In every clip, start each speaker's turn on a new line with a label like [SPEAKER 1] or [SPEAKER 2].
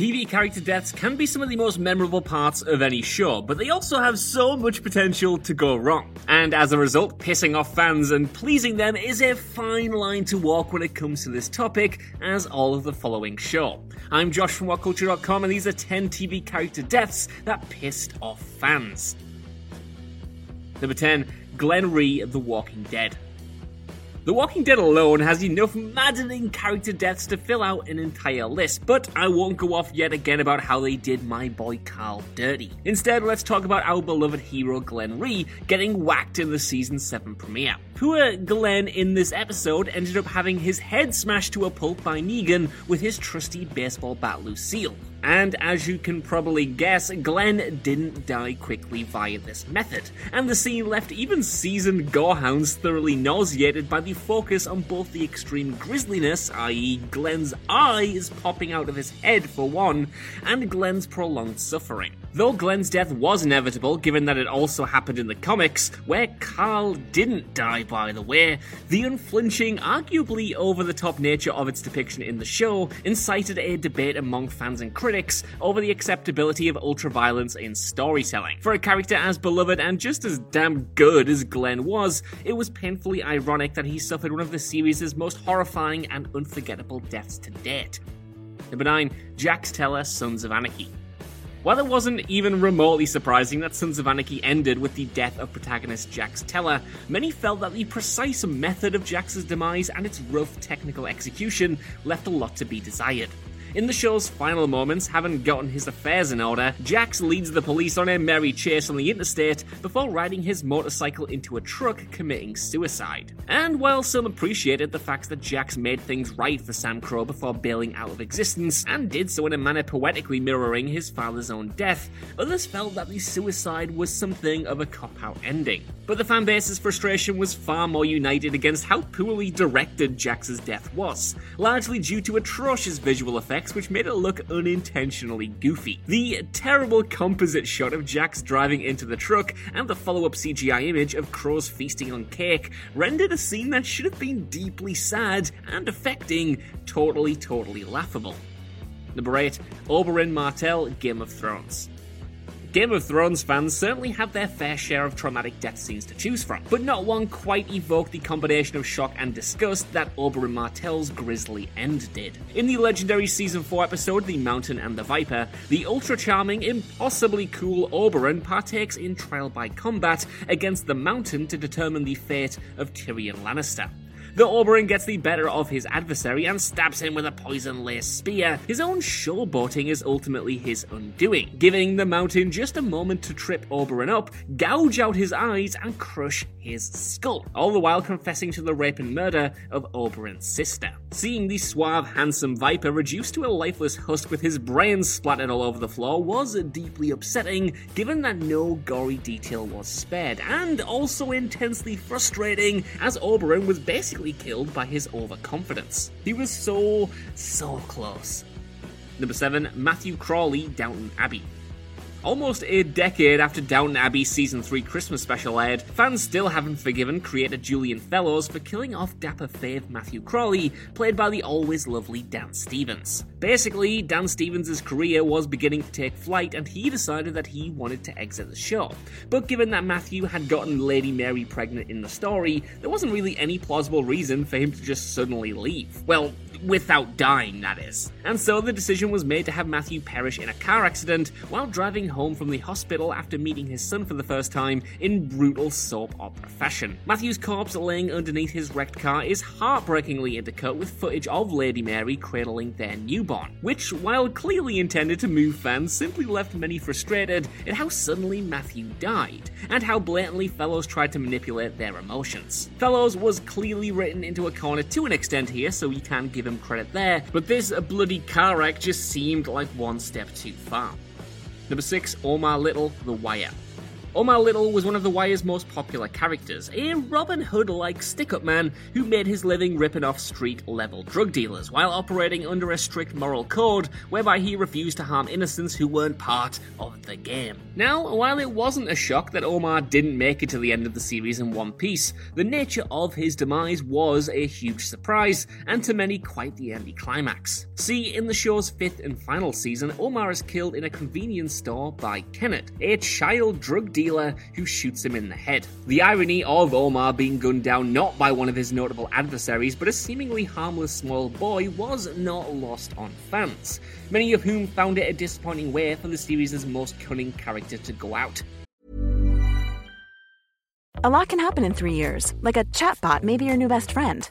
[SPEAKER 1] TV character deaths can be some of the most memorable parts of any show, but they also have so much potential to go wrong. And as a result, pissing off fans and pleasing them is a fine line to walk when it comes to this topic, as all of the following show. I'm Josh from WhatCulture.com, and these are 10 TV character deaths that pissed off fans. Number 10, Glenn Rhee The Walking Dead. The Walking Dead alone has enough maddening character deaths to fill out an entire list, but I won't go off yet again about how they did my boy Carl dirty. Instead, let's talk about our beloved hero Glenn Rhee getting whacked in the season 7 premiere. Poor Glenn in this episode ended up having his head smashed to a pulp by Negan with his trusty baseball bat Lucille. And as you can probably guess, Glenn didn't die quickly via this method, and the scene left even seasoned gorehounds thoroughly nauseated by the focus on both the extreme grisliness, i.e., Glenn's eye is popping out of his head for one, and Glenn's prolonged suffering. Though Glenn's death was inevitable, given that it also happened in the comics, where Carl didn't die, by the way, the unflinching, arguably over the top nature of its depiction in the show incited a debate among fans and critics over the acceptability of ultraviolence in storytelling. For a character as beloved and just as damn good as Glenn was, it was painfully ironic that he suffered one of the series' most horrifying and unforgettable deaths to date. Number 9, Jax Teller, Sons of Anarchy. While it wasn't even remotely surprising that Sons of Anarchy ended with the death of protagonist Jax Teller, many felt that the precise method of Jax's demise and its rough technical execution left a lot to be desired. In the show's final moments, having gotten his affairs in order, Jax leads the police on a merry chase on the interstate before riding his motorcycle into a truck committing suicide. And while some appreciated the fact that Jax made things right for SAMCRO before bailing out of existence, and did so in a manner poetically mirroring his father's own death, others felt that the suicide was something of a cop out ending. But the fanbase's frustration was far more united against how poorly directed Jax's death was, largely due to atrocious visual effects effects which made it look unintentionally goofy. The terrible composite shot of Jax driving into the truck and the follow up CGI image of Crows feasting on cake rendered a scene that should have been deeply sad and affecting totally, totally laughable. Number 8, Oberyn Martell, Game of Thrones. Game of Thrones fans certainly have their fair share of traumatic death scenes to choose from, but not one quite evoked the combination of shock and disgust that Oberyn Martell's grisly end did. In the legendary season 4 episode The Mountain and the Viper, the ultra charming, impossibly cool Oberyn partakes in trial by combat against the Mountain to determine the fate of Tyrion Lannister. The Oberyn gets the better of his adversary and stabs him with a poison laced spear. His own showboating is ultimately his undoing, giving the mountain just a moment to trip Oberyn up, gouge out his eyes, and crush his skull, all the while confessing to the rape and murder of Oberyn's sister. Seeing the suave, handsome Viper reduced to a lifeless husk with his brains splattered all over the floor was deeply upsetting, given that no gory detail was spared, and also intensely frustrating, as Oberyn was basically killed by his overconfidence. He was so, so close. Number 7, Matthew Crawley, Downton Abbey. Almost a decade after Downton Abbey Season 3 Christmas special aired, fans still haven't forgiven creator Julian Fellowes for killing off dapper fave Matthew Crawley, played by the always lovely Dan Stevens. Basically, Dan Stevens' career was beginning to take flight and he decided that he wanted to exit the show. But given that Matthew had gotten Lady Mary pregnant in the story, there wasn't really any plausible reason for him to just suddenly leave. Well, Without dying, that is. And so the decision was made to have Matthew perish in a car accident while driving home from the hospital after meeting his son for the first time in brutal soap opera fashion. Matthew's corpse laying underneath his wrecked car is heartbreakingly intercut with footage of Lady Mary cradling their newborn, which, while clearly intended to move fans, simply left many frustrated at how suddenly Matthew died, and how blatantly Fellowes tried to manipulate their emotions. Fellowes was clearly written into a corner to an extent here, so you can give him credit there, but this bloody car wreck just seemed like one step too far. Number 6, Omar Little, The Wire. Omar Little was one of The Wire's most popular characters, a Robin Hood like stick up man who made his living ripping off street level drug dealers while operating under a strict moral code whereby he refused to harm innocents who weren't part of the game. Now, while it wasn't a shock that Omar didn't make it to the end of the series in one piece, the nature of his demise was a huge surprise, and to many quite the anticlimax. See, in the show's fifth and final season, Omar is killed in a convenience store by Kenneth, a child drug dealer dealer who shoots him in the head. The irony of Omar being gunned down not by one of his notable adversaries, but a seemingly harmless small boy, was not lost on fans, many of whom found it a disappointing way for the series' most cunning character to go out.
[SPEAKER 2] A lot can happen in three years, like a chatbot may be your new best friend.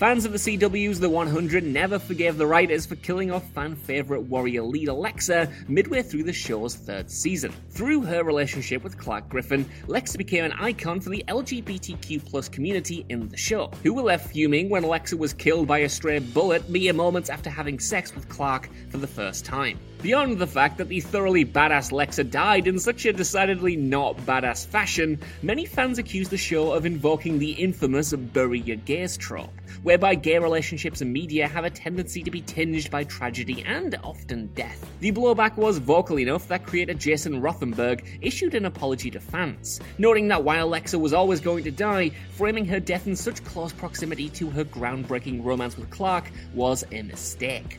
[SPEAKER 1] Fans of the CW's The 100 never forgave the writers for killing off fan favourite warrior lead Alexa midway through the show's third season. Through her relationship with Clarke Griffin, Lexa became an icon for the LGBTQ community in the show, who were left fuming when Alexa was killed by a stray bullet mere moments after having sex with Clarke for the first time. Beyond the fact that the thoroughly badass Lexa died in such a decidedly not badass fashion, many fans accuse the show of invoking the infamous bury your gays trope, whereby gay relationships and media have a tendency to be tinged by tragedy and often death. The blowback was vocal enough that creator Jason Rothenberg issued an apology to fans, noting that while Lexa was always going to die, framing her death in such close proximity to her groundbreaking romance with Clarke was a mistake.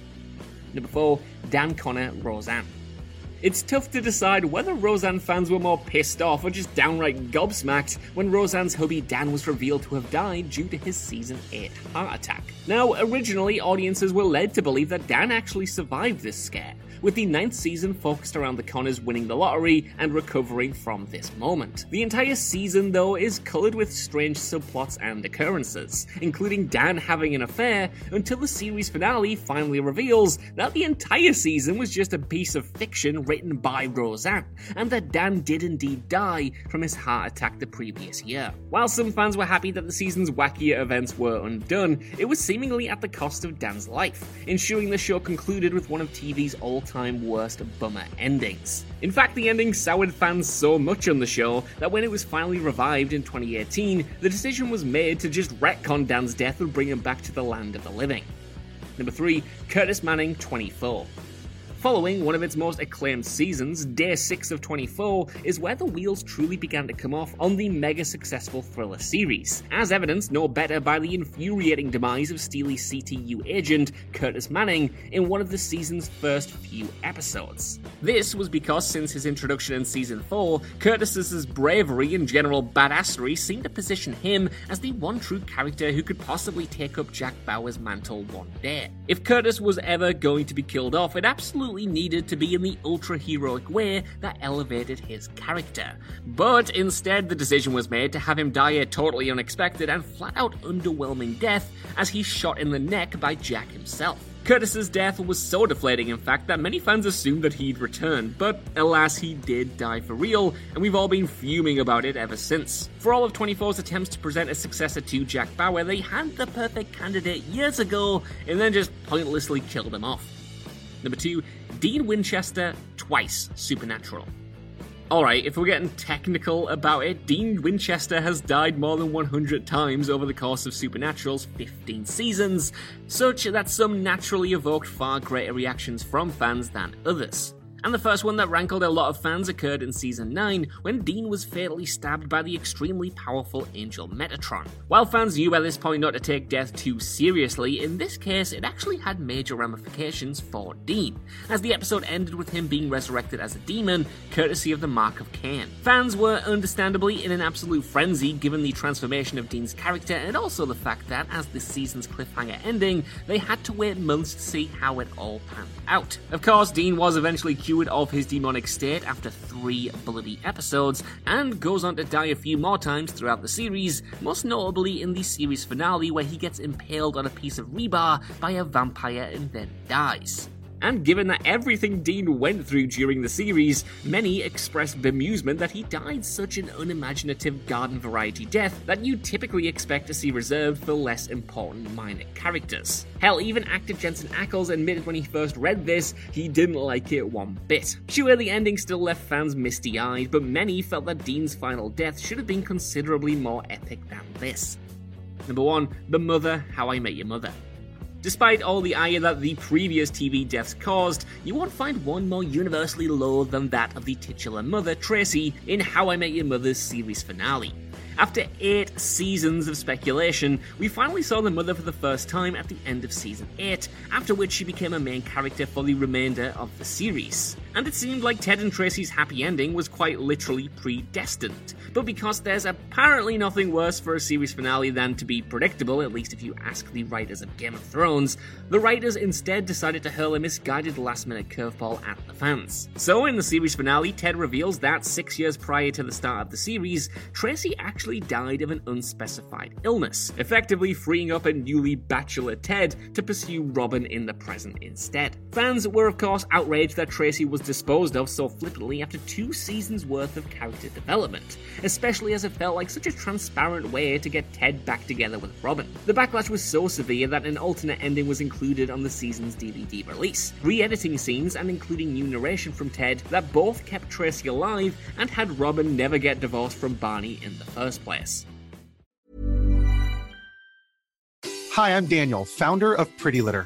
[SPEAKER 1] Number 4, Dan Connor Roseanne. It's tough to decide whether Roseanne fans were more pissed off or just downright gobsmacked when Roseanne's hubby Dan was revealed to have died due to his season 8 heart attack. Now, originally, audiences were led to believe that Dan actually survived this scare, with the ninth season focused around the Connors winning the lottery and recovering from this moment. The entire season, though, is coloured with strange subplots and occurrences, including Dan having an affair, until the series finale finally reveals that the entire season was just a piece of fiction written by Roseanne, and that Dan did indeed die from his heart attack the previous year. While some fans were happy that the season's wackier events were undone, it was seemingly at the cost of Dan's life, ensuring the show concluded with one of TV's all time worst bummer endings. In fact, the ending soured fans so much on the show that when it was finally revived in 2018, the decision was made to just retcon Dan's death and bring him back to the land of the living. Number 3, Curtis Manning 24. Following one of its most acclaimed seasons, Day 6 of 24 is where the wheels truly began to come off on the mega successful thriller series, as evidenced no better by the infuriating demise of Steely's CTU agent, Curtis Manning, in one of the season's first few episodes. This was because since his introduction in season 4, Curtis's bravery and general badassery seemed to position him as the one true character who could possibly take up Jack Bauer's mantle one day. If Curtis was ever going to be killed off, it absolutely absolutely needed to be in the ultra heroic way that elevated his character. But instead, the decision was made to have him die a totally unexpected and flat out underwhelming death as he's shot in the neck by Jack himself. Curtis's death was so deflating, in fact, that many fans assumed that he'd return, but alas, he did die for real, and we've all been fuming about it ever since. For all of 24's attempts to present a successor to Jack Bauer, they had the perfect candidate years ago, and then just pointlessly killed him off. Number two, Dean Winchester, twice supernatural. Alright, if we're getting technical about it, Dean Winchester has died more than 100 times over the course of Supernatural's 15 seasons, such that some naturally evoked far greater reactions from fans than others. And the first one that rankled a lot of fans occurred in Season 9 when Dean was fatally stabbed by the extremely powerful Angel Metatron. While fans knew by this point not to take death too seriously, in this case it actually had major ramifications for Dean, as the episode ended with him being resurrected as a demon, courtesy of the Mark of Cain. Fans were understandably in an absolute frenzy given the transformation of Dean's character and also the fact that, as this season's cliffhanger ending, they had to wait months to see how it all panned out. Of course, Dean was eventually cured of his demonic state after three bloody episodes, and goes on to die a few more times throughout the series, most notably in the series finale where he gets impaled on a piece of rebar by a vampire and then dies. And given that everything Dean went through during the series, many expressed bemusement that he died such an unimaginative garden variety death that you typically expect to see reserved for less important minor characters. Hell, even actor Jensen Ackles admitted when he first read this, he didn't like it one bit. Sure, the ending still left fans misty eyed, but many felt that Dean's final death should have been considerably more epic than this. Number 1, The Mother How I Met Your Mother. Despite all the ire that the previous TV deaths caused, you won't find one more universally low than that of the titular mother, Tracy, in How I Met Your Mother's series finale. After eight seasons of speculation, we finally saw the mother for the first time at the end of season 8, after which she became a main character for the remainder of the series. And it seemed like Ted and Tracy's happy ending was quite literally predestined. But because there's apparently nothing worse for a series finale than to be predictable, at least if you ask the writers of Game of Thrones, the writers instead decided to hurl a misguided last minute curveball at the fans. So in the series finale, Ted reveals that six years prior to the start of the series, Tracy actually died of an unspecified illness, effectively freeing up a newly bachelor Ted to pursue Robin in the present instead. Fans were, of course, outraged that Tracy was disposed of so flippantly after two seasons worth of character development, especially as it felt like such a transparent way to get Ted back together with Robin. The backlash was so severe that an alternate ending was included on the season's DVD release, re editing scenes and including new narration from Ted that both kept Tracy alive and had Robin never get divorced from Barney in the first place.
[SPEAKER 3] Hi, I'm Daniel, founder of Pretty Litter.